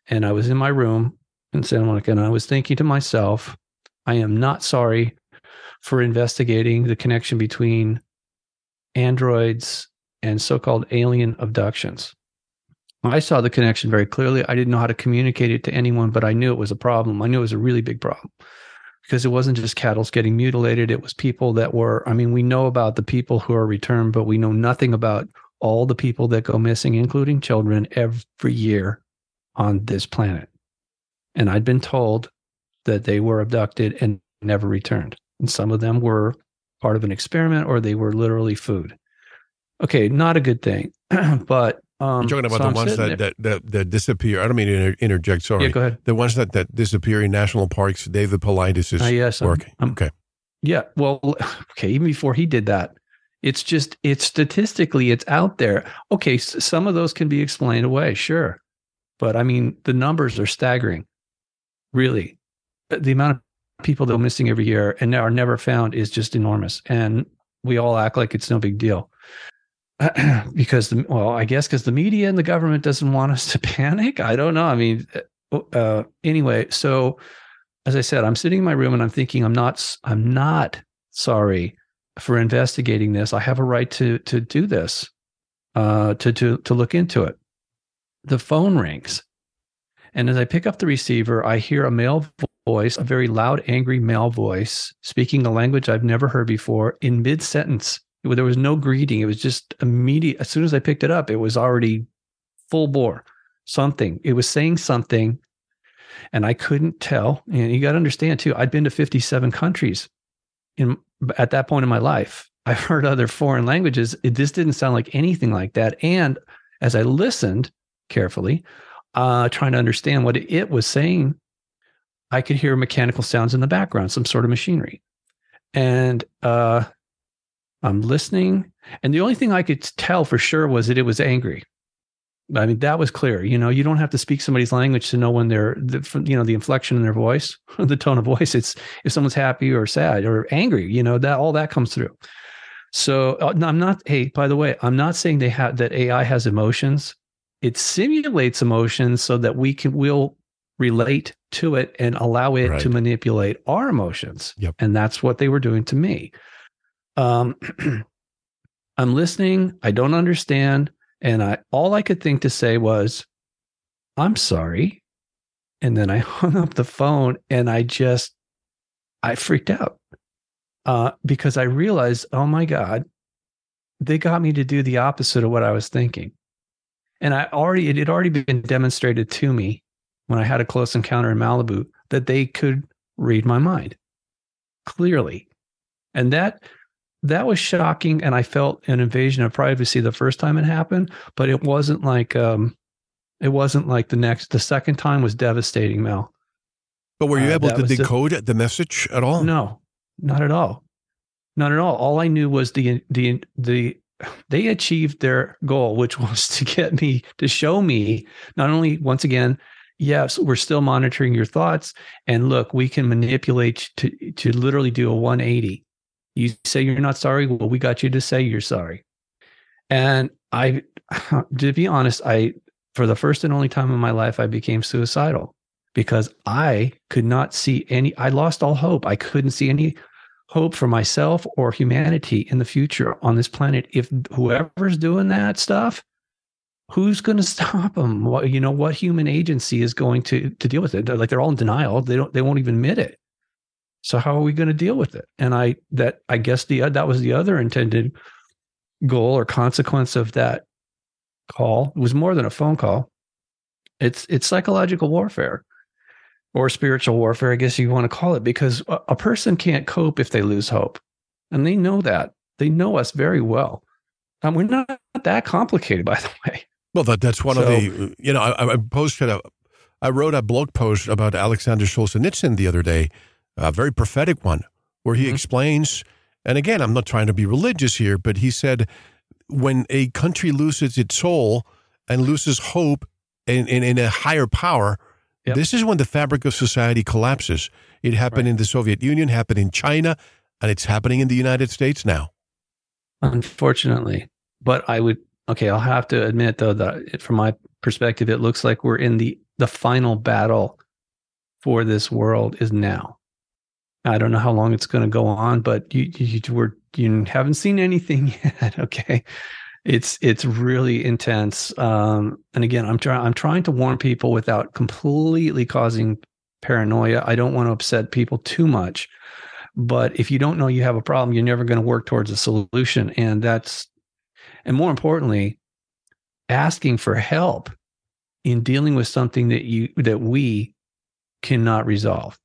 and I was in my room in Santa Monica, and I was thinking to myself, I am not sorry for investigating the connection between androids and so called alien abductions. I saw the connection very clearly. I didn't know how to communicate it to anyone, but I knew it was a problem. I knew it was a really big problem because it wasn't just cattle getting mutilated. It was people that were, I mean, we know about the people who are returned, but we know nothing about all the people that go missing, including children, every year on this planet. And I'd been told that they were abducted and never returned. And some of them were part of an experiment or they were literally food okay, not a good thing. [CLEARS THROAT] but um, You're talking about so the ones that, that, that, that, disappear. I don't mean to inter- interject. Sorry. Yeah, go ahead. The ones that, that disappear in national parks. David Paulides is uh, yes, working. I'm, I'm, okay. Yeah. Well, [SIGHS] okay. Even before he did that, it's just it's statistically it's out there. Okay, some of those can be explained away, sure, but I mean the numbers are staggering. Really, the amount of people that are missing every year and are never found is just enormous, and we all act like it's no big deal. [CLEARS THROAT] because the well, I guess because the media and the government doesn't want us to [LAUGHS] panic. I don't know. I mean, uh, uh, anyway, so as I said, I'm sitting in my room and I'm thinking, I'm not, I'm not sorry for investigating this. I have a right to to do this, uh, to to to look into it. The phone rings, and as I pick up the receiver, I hear a male voice, a very loud, angry male voice, speaking a language I've never heard before in mid sentence there was no greeting. It was just immediate. As soon as I picked it up, it was already full bore something. It was saying something, and I couldn't tell. And you got to understand too. I'd been to 57 countries in at that point in my life. [LAUGHS] I've heard other foreign languages. It, this didn't sound like anything like that. And as I listened carefully, uh, trying to understand what it was saying, I could hear mechanical sounds in the background, some sort of machinery. And uh, I'm listening. And the only thing I could tell for sure was that it was angry. I mean, that was clear. You know, you don't have to speak somebody's language to know when they're, the, you know, the inflection in their voice, [LAUGHS] the tone of voice. It's if someone's happy or sad or angry, you know, that all that comes through. So uh, I'm not, hey, by the way, I'm not saying they have that AI has emotions. It simulates emotions so that we can, will relate to it and allow it right. to manipulate our emotions. Yep. And that's what they were doing to me. Um, [CLEARS THROAT] I'm listening. I don't understand. And I all I could think to say was, I'm sorry. And then I [LAUGHS] hung up the phone and I just I freaked out. Uh, because I realized, oh my God, they got me to do the opposite of what I was thinking. And I already it had already been demonstrated to me when I had a close encounter in Malibu that they could read my mind clearly. And that that was shocking and i felt an invasion of privacy the first time it happened but it wasn't like um it wasn't like the next the second time was devastating mel. But were you Uh, able to was the- decode the message at all? no not at all. Not at all. All i knew was the the the they achieved their goal which [LAUGHS] was to get me to show me not only once again yes we're still monitoring your thoughts and look we can manipulate to to literally do a 180 you say you're not sorry? Well we got you to say you're sorry. And i [LAUGHS] to be honest i for the first and only time in my life i became suicidal because i could not see any i lost all hope. I couldn't see any hope for myself or humanity in the future on this planet. If whoever's doing that stuff who's going [LAUGHS] to stop them what you know what human agency is going to to deal with it? Like they're all in denial. They don't they won't even admit it so how are we going to deal with it? And i that i guess the that was the other intended goal or consequence of that call. It was more than a phone call. It's it's psychological warfare or spiritual warfare i guess you want to call it because a, a person can't cope if they lose hope. And they know that. They know us very well. Um, we're not that complicated [LAUGHS] by the way. Well, that that's one of the you know I, I posted a I wrote a blog post about Alexander Solzhenitsyn the other day, a very prophetic one, where he Mhm. explains. And again, I'm not trying to be religious here, but he said when a country loses its soul and loses hope in in, in a higher power, Yep. this is when the fabric of society collapses. It happened Right. in the Soviet Union, happened in China, and it's happening in the United States now. unfortunately but i would okay i'll have to admit though that it, from my perspective it looks like we're in the the final battle for this world is now i don't know how long it's going to go on but you you, were you haven't seen anything [LAUGHS] yet okay? It's it's really intense um and again i'm trying i'm trying to warn people without completely causing paranoia. I don't want to upset people too much but if you don't know you have a problem you're never going to work towards a solution and that's and more importantly asking for help in dealing with something that you that we cannot resolve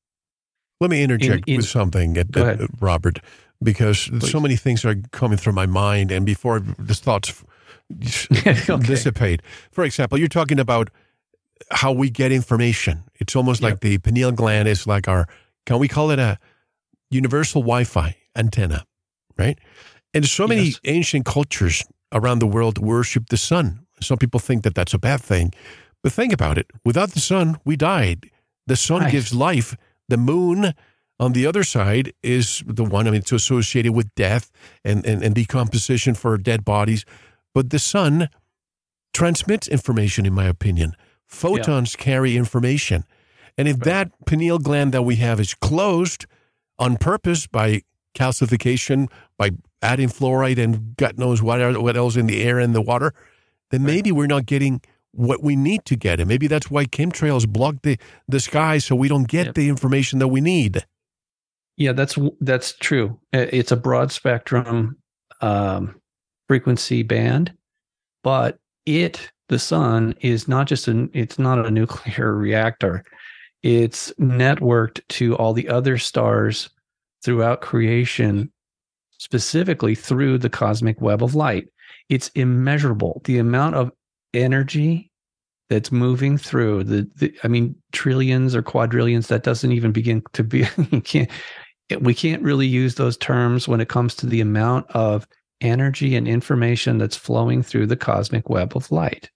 Let me interject in- with something, at, Go at- uh, Robert, because so many things are coming through my mind, and before the thoughts [LAUGHS] Okay. dissipate. For example, you're talking about how we get information. It's almost like the pineal gland is like our, can we call it a universal Wi-Fi antenna, right? And so many Yes. ancient cultures around the world worship the sun. Some people think that that's a bad thing, but think about it. Without the sun, we died. The sun Right. gives life. The moon, on the other side, is the one. I mean, it's associated with death and, and, and decomposition for dead bodies. But the sun transmits information, in my opinion. Photons carry information. And if that pineal gland that we have is closed on purpose by calcification, by adding fluoride and God knows what, what else in the air and the water, then maybe we're not getting what we need to get. And maybe that's why chemtrails block the, the sky so we don't get Yep. the information that we need. Yeah, that's that's true. It's a broad spectrum um, frequency band, but it the sun is not just an it's not a [LAUGHS] nuclear reactor. It's networked to all the other stars throughout creation, specifically through the cosmic web of light. It's immeasurable. The amount of energy that's moving through the, the I mean trillions or quadrillions that doesn't even begin to be [LAUGHS] can't we can't really use those terms when it comes to the amount of energy and information that's flowing through the cosmic web of light.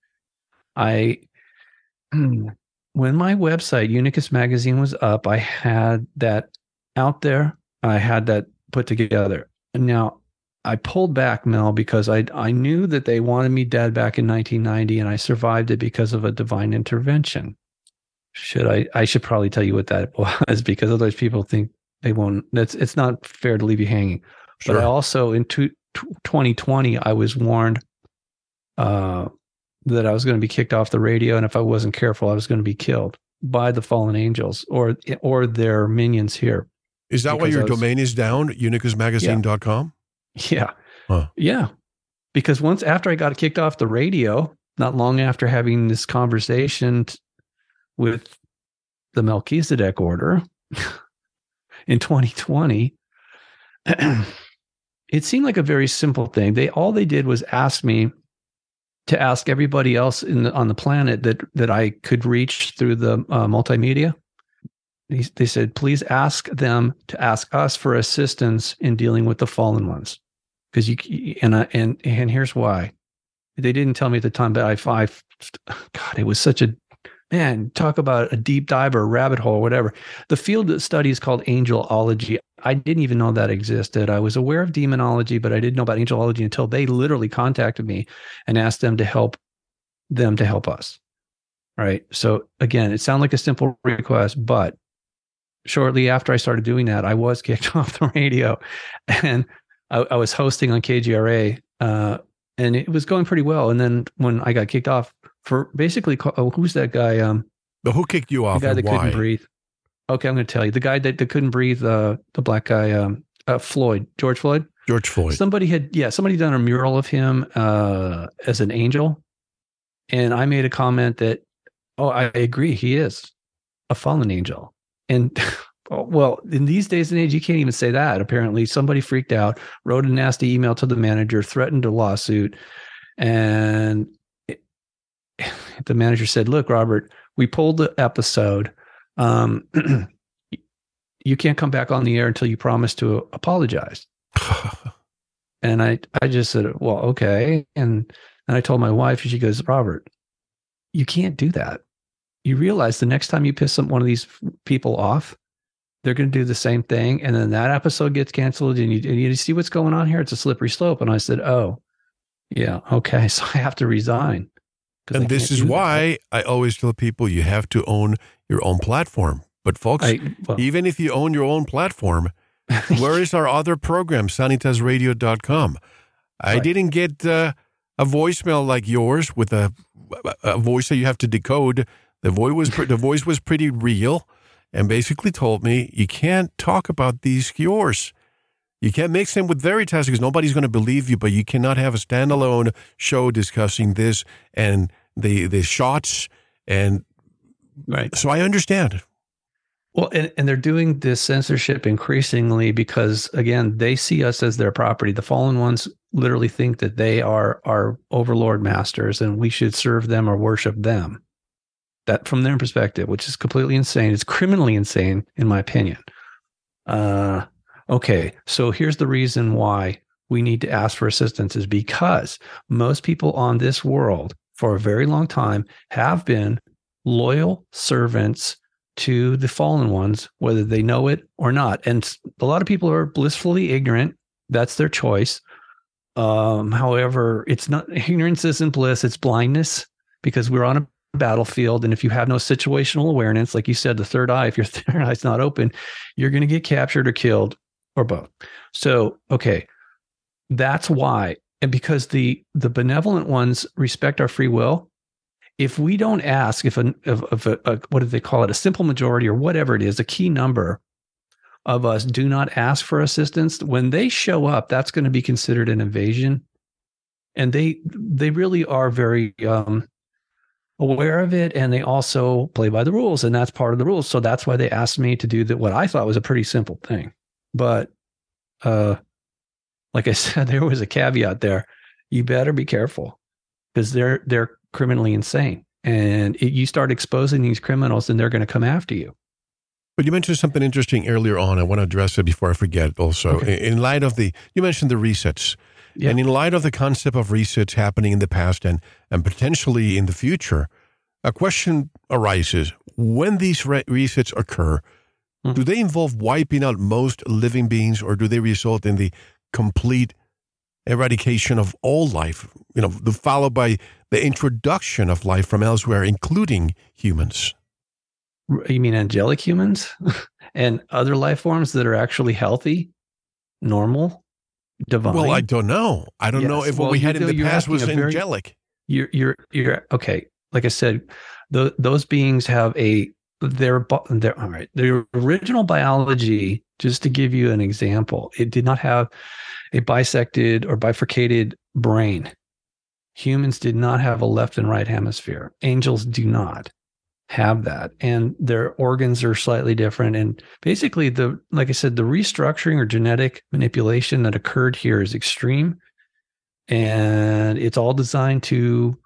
I, [CLEARS THROAT] when my website, Unicus Magazine, was up, I had that out there. I had that put together. Now I pulled back, Mel, because I, I knew that they wanted me dead back in 1990 and I survived it because of a divine intervention. Should I? I should probably tell you what that [LAUGHS] was because otherwise people think they won't. That's it's not fair to leave you hanging. Sure. But I also in two, tw 2020 I was warned uh, that I was going to be kicked off the radio, and if I wasn't careful, I was going to be killed by the fallen angels or or their minions here. is that why your was- domain is down? Unicusmagazine.com? Yeah, Huh. yeah. Because once after I got kicked off the radio, not long after having this conversation t- with the Melchizedek order [LAUGHS] in 2020, [CLEARS THROAT] it seemed like a very simple thing. They all they did was ask me to ask everybody else in the, on the planet that that I could reach through the uh, multimedia. They, said, please ask them to ask us for assistance in dealing with the fallen ones, because you and I, and and here's why. They didn't tell me at the time, but I, I God, it was such a man, talk about a deep dive or a rabbit hole or whatever. The field study is called angelology. I didn't even know that existed. I was aware of demonology, but I didn't know about angelology until they literally contacted me and asked them to help them to help us. Right. So again, it sounded like a simple request, but shortly after I started doing that, I was [LAUGHS] kicked off the radio and I, I was hosting on KGRA uh, and it was going pretty well. And then when I got kicked off, for basically, oh, who's that guy? Um, but who kicked you off? The guy that why? couldn't breathe. Okay, I'm going to tell you. The guy that, that couldn't breathe, uh, the black guy, um, uh, Floyd, George Floyd. George Floyd. Somebody had, yeah, somebody done a mural of him uh, as an angel, and I made a comment that, oh, I agree, he is a fallen angel, and. [LAUGHS] well, in these days and age, you can't even say that. Apparently, somebody freaked out, wrote a nasty email to the manager, threatened a lawsuit, and [SIGHS] the manager said, "Look, Robert, we pulled the episode. Um, [CLEARS THROAT] you can't come back on the air until you promise to apologize." [LAUGHS] and I, I just said, "Well, okay." And and I told my wife, and she goes, "Robert, you can't do that. You realize the next time you piss some, one of these people off, they're going to do the same thing, and then that episode gets canceled, and you and you see what's going on here. It's a slippery slope." And I said, "Oh." Yeah. Okay. [LAUGHS] So I have to resign. And this is why I always tell people you have to own your own platform. But folks, I, well, even if you own your own platform, [LAUGHS] where is our other program, sanitasradio.com? I right. didn't get uh, a voicemail like yours with a, a voice that you have to decode. The voice was the voice was pretty real, and basically told me you can't talk about these cures. You can't mix them with Veritas because nobody's going to believe you, but you cannot have a standalone show discussing this and the the shots and right. So I understand. Well, and, and they're doing this censorship increasingly because again, they see us as their property. The fallen ones literally think that they are our overlord masters and we should serve them or worship them. That from their perspective, which is completely insane. It's criminally insane, in my opinion. Uh okay, so here's the reason why we need to ask for assistance is because most people on this world for a very long time have been loyal servants to the fallen ones, whether they know it or not. And a lot of people are blissfully ignorant. That's their choice. Um, however, it's not ignorance isn't bliss, it's blindness because we're on a battlefield. And if you have no situational awareness, like you said, the third eye, if your [LAUGHS] third eye's not open, you're going to get captured or killed or both. So, okay, that's why. And because the the benevolent ones respect our free will, if we don't ask, if a, if, if a, a what do they call it, a simple majority or whatever it is, a key number of us do not ask for assistance, when they show up, that's going to be considered an invasion. And they they really are very um, aware of it, and they also play by the rules, and that's part of the rules. So that's why they asked me to do that. What I thought was a pretty simple thing. But uh, like I [LAUGHS] said, there was a caveat there. You better be careful because they're they're criminally insane, and it, you start exposing these criminals, and they're going to come after you. But you mentioned something interesting earlier on. I want to address it before I forget. Also, okay. in light of the you mentioned the resets, yeah. and in light of the concept of resets happening in the past and and potentially in the future, a question arises: when these re- resets occur Mm-hmm. Do they involve wiping out most living beings, or do they result in the complete eradication of all life? You know, followed by the introduction of life from elsewhere, including humans. You mean angelic humans [LAUGHS] and other life forms that are actually healthy, normal, divine? Well, I don't know. I don't yes. know if well, what we had in the past was angelic. You're, you're, you're okay. Like I said, the, those beings have a their, their all right the original biology just to give you an example it did not have a bisected or bifurcated brain humans did not have a left and right hemisphere angels do not have that. And their organs are slightly different. And basically the like i said the restructuring or genetic manipulation that occurred here is extreme. And it's all designed to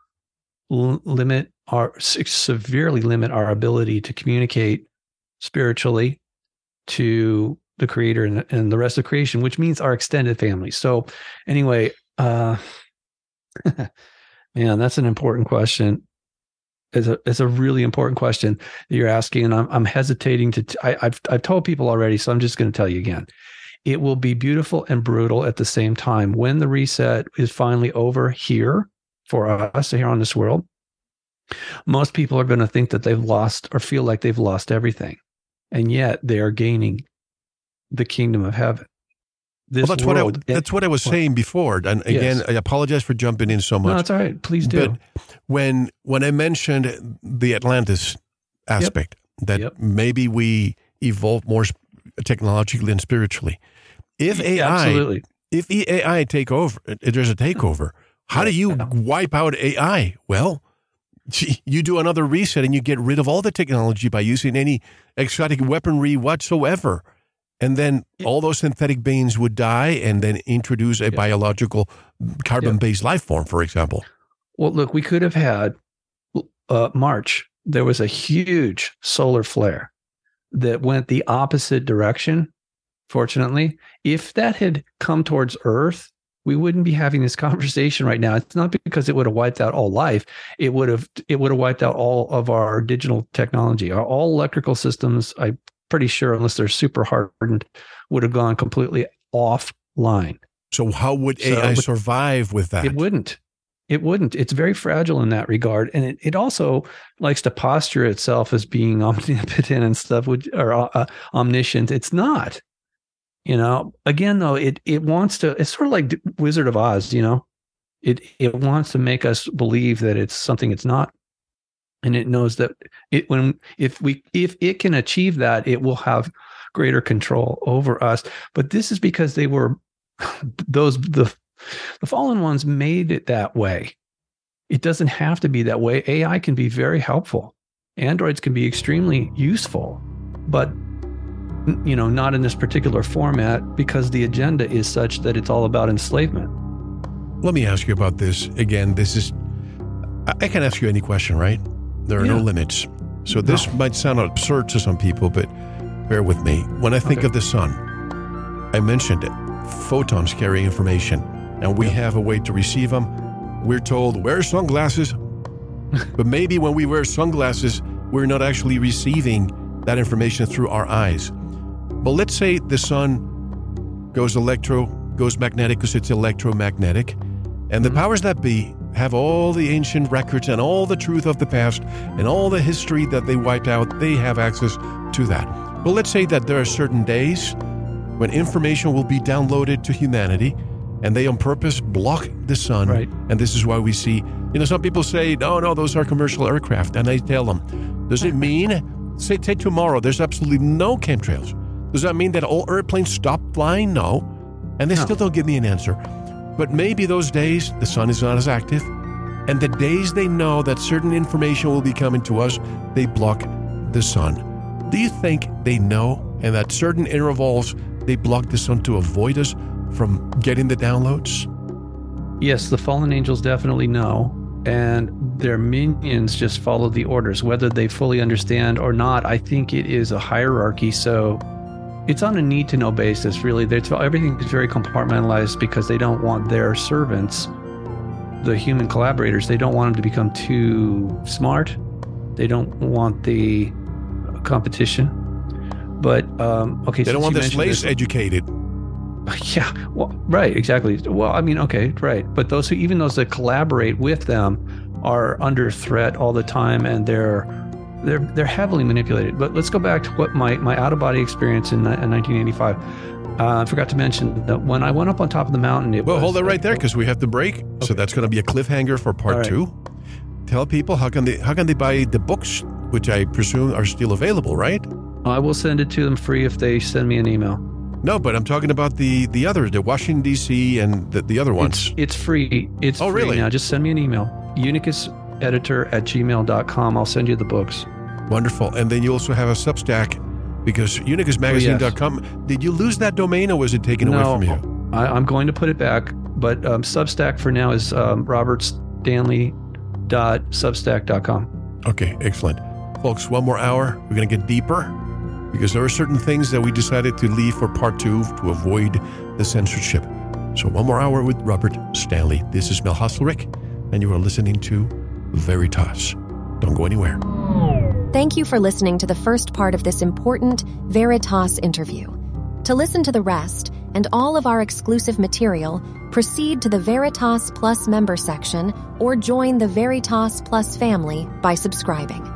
l- limit our severely limit our ability to communicate spiritually to the creator and, and the rest of creation which means our extended family. So anyway uh [LAUGHS] man that's an important question is a is a really important question that you're asking, and I'm I'm hesitating to. T- I, I've I've told people already, so I'm just going to tell you again. It will be beautiful and brutal at the same time when the reset is finally over here for us here on this world. Most people are going to think that they've lost or feel like they've lost everything, and yet they are gaining the kingdom of heaven well, that's world. what I, that's what I was [LAUGHS] saying before. And again, yes. I apologize for jumping in so much. No, that's all right. Please do. But when when I mentioned the Atlantis aspect, yep. that yep. maybe we evolve more technologically and spiritually. If AI, Absolutely. if AI take over, if there's a takeover, how do you wipe out AI? Well, [LAUGHS] you do another reset and you get rid of all the technology by using any exotic weaponry whatsoever and then all those synthetic beings would die and then introduce a yeah. biological carbon based yeah. life form, for example. Well, look, we could have had uh, March, there was a huge solar flare that went the opposite direction. Fortunately, if that had come towards Earth, we wouldn't be having this conversation right now. It's not because it would have wiped out all life. It would have it would have wiped out all of our digital technology, our all electrical systems. I'm pretty sure, unless they're super hardened, would have gone completely offline. So, how would AI so, survive with that? It wouldn't. It wouldn't. It's very fragile in that regard, and it, it also likes to posture itself as being [LAUGHS] omnipotent and stuff, which, or uh, uh, omniscient. It's not. You know. Again, though, it it wants to. It's sort of like Wizard of Oz. You know, it it wants to make us believe that it's something it's not and it knows that it when if we if it can achieve that it will have greater control over us but this is because they were [LAUGHS] those the the fallen ones made it that way it doesn't have to be that way ai can be very helpful androids can be extremely useful but you know not in this particular format because the agenda is such that it's all about enslavement let me ask you about this again this is i can ask you any question right there are yeah. no limits. So this no. might sound absurd to some people, but bear with me. When I think okay. of the sun, I mentioned it. Photons carry information, and we have a way to receive them. We're told, wear sunglasses. [LAUGHS] but maybe when we wear sunglasses, we're not actually receiving that information through our eyes. But let's say the sun goes electro, goes magnetic because it's electromagnetic, and the mm-hmm. powers that be have all the ancient records and all the truth of the past and all the history that they wiped out, they have access to that. But let's say that there are certain days when information will be downloaded to humanity and they on purpose block the sun. Right. And this is why we see, you know, some people say, no, no, those are commercial aircraft. And I tell them, does it mean, say, take tomorrow, there's absolutely no chemtrails? Does that mean that all airplanes stop flying? No. And they no. still don't give me an answer. But maybe those days the sun is not as active, and the days they know that certain information will be coming to us, they block the sun. Do you think they know and that certain intervals they block the sun to avoid us from getting the downloads? Yes, the fallen angels definitely know, and their minions just follow the orders, whether they fully understand or not. I think it is a hierarchy, so it's on a need to know basis, really. everything is very compartmentalized because they don't want their servants, the human collaborators, they don't want them to become too smart. They don't want the competition. But, um, okay. So they don't want the slaves this, educated. [LAUGHS] Yeah, well, right, exactly. Well, I mean, okay, right. But those who, even those that collaborate with them, are under threat all the time and they're they're they're heavily manipulated. But let's go back to what my my out of body experience in, in 1985. Uh, I forgot to mention that when I went up on top of the mountain, it well, was, hold it right there because we have to break. Okay. So that's going to be a cliffhanger for part right. two. Tell people how can they how can they buy the books, which I presume are still available, right? I will send it to them free if they send me an email. No, but I'm talking about the the other, the Washington D.C. and the, the other ones. It's, it's free. It's oh, free really? now. Just send me an email. Unicus editor at gmail.com. I'll send you the books. Wonderful. And then you also have a Substack because unicusmagazine.com. Did you lose that domain or was it taken no, away from you? I, I'm going to put it back, but um, Substack for now is um, robertstanley.substack.com. Okay, excellent. Folks, one more hour. We're going to get deeper because there are certain things that we decided to leave for part two to avoid the censorship. So, one more hour with Robert Stanley. This is Mel Hostelrick, and you are listening to Veritas. Don't go anywhere. Thank you for listening to the first part of this important Veritas interview. To listen to the rest and all of our exclusive material, proceed to the Veritas Plus member section or join the Veritas Plus family by subscribing.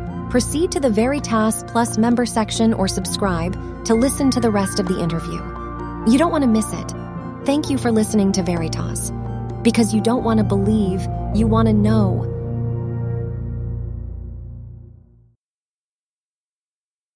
proceed to the Veritas Plus member section or subscribe to listen to the rest of the interview. You don't want to miss it. Thank you for listening to Veritas. Because you don't want to believe, you want to know.